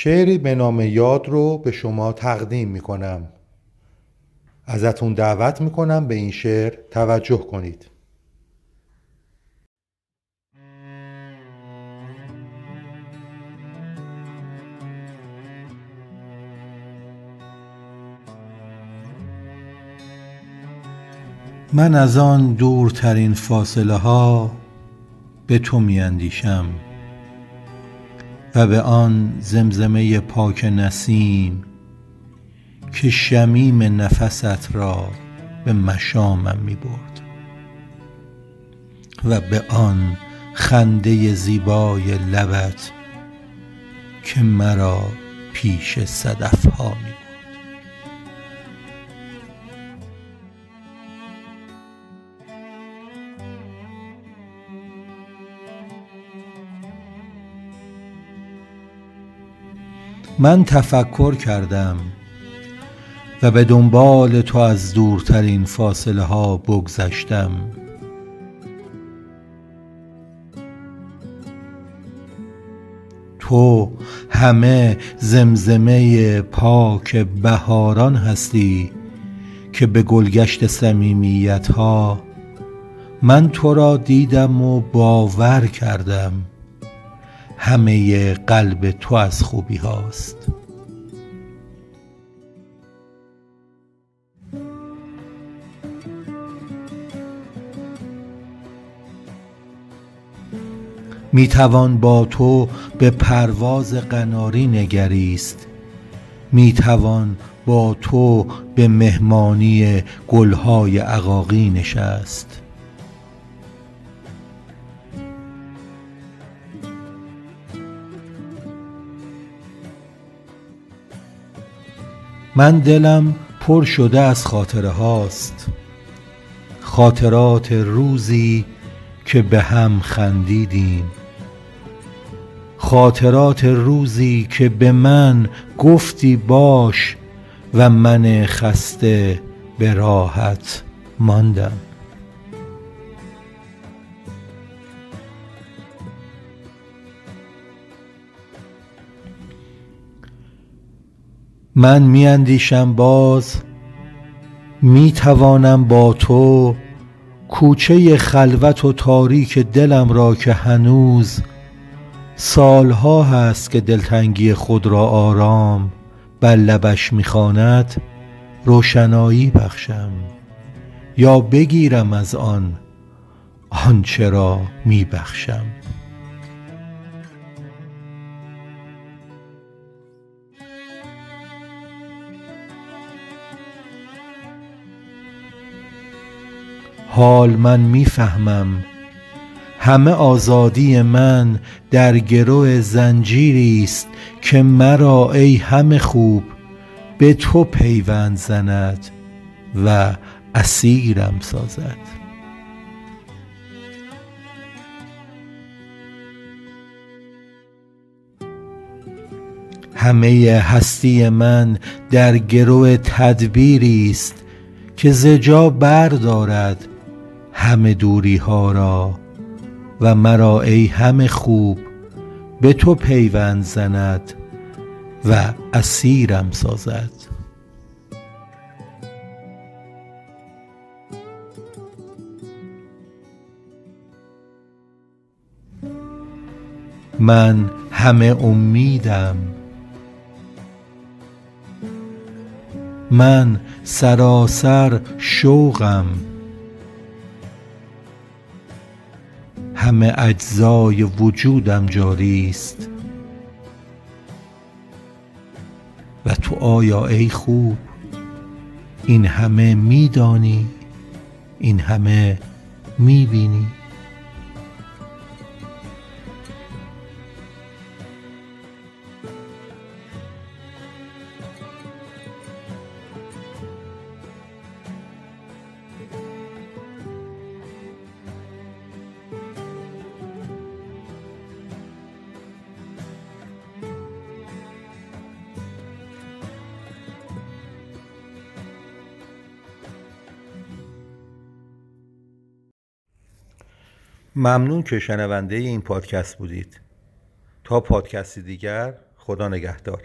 شعری به نام یاد رو به شما تقدیم می کنم ازتون دعوت می کنم به این شعر توجه کنید. من از آن دورترین فاصله ها به تو می اندیشم و به آن زمزمه پاک نسیم که شمیم نفست را به مشامم می برد و به آن خنده زیبای لبت که مرا پیش صدف ها می من تفکر کردم و به دنبال تو از دورترین فاصله ها بگذشتم. تو همه زمزمه پاک بهاران هستی که به گلگشت صمیمیت ها من تو را دیدم و باور کردم. همه قلب تو از خوبی هاست. می توان با تو به پرواز قناری نگریست. می توان با تو به مهمانی گلهای عقاقی نشست. من دلم پر شده از خاطره هاست. خاطرات روزی که به هم خندیدیم. خاطرات روزی که به من گفتی باش و من خسته به راحت ماندم. من می اندیشم باز می توانم با تو کوچه خلوت و تاریک دلم را که هنوز سالها هست که دلتنگی خود را آرام بر لبش می‌خواند روشنایی بخشم یا بگیرم از آن آنچه را می حال من می فهمم همه آزادی من در گرو زنجیری است که مرا ای همه خوب به تو پیوند زند و اسیرم سازد. همه هستی من در گرو تدبیری است که ز جا بردارد همه دوری ها را و مرا ای همه خوب به تو پیوند زند و اسیرم سازد. من همه امیدم. من سراسر شوقم. همه اجزای وجودم جاری است. و تو آیا ای خوب این همه میدانی این همه می‌بینی؟ ممنون که شنونده این پادکست بودید. تا پادکستی دیگر خدا نگهدار.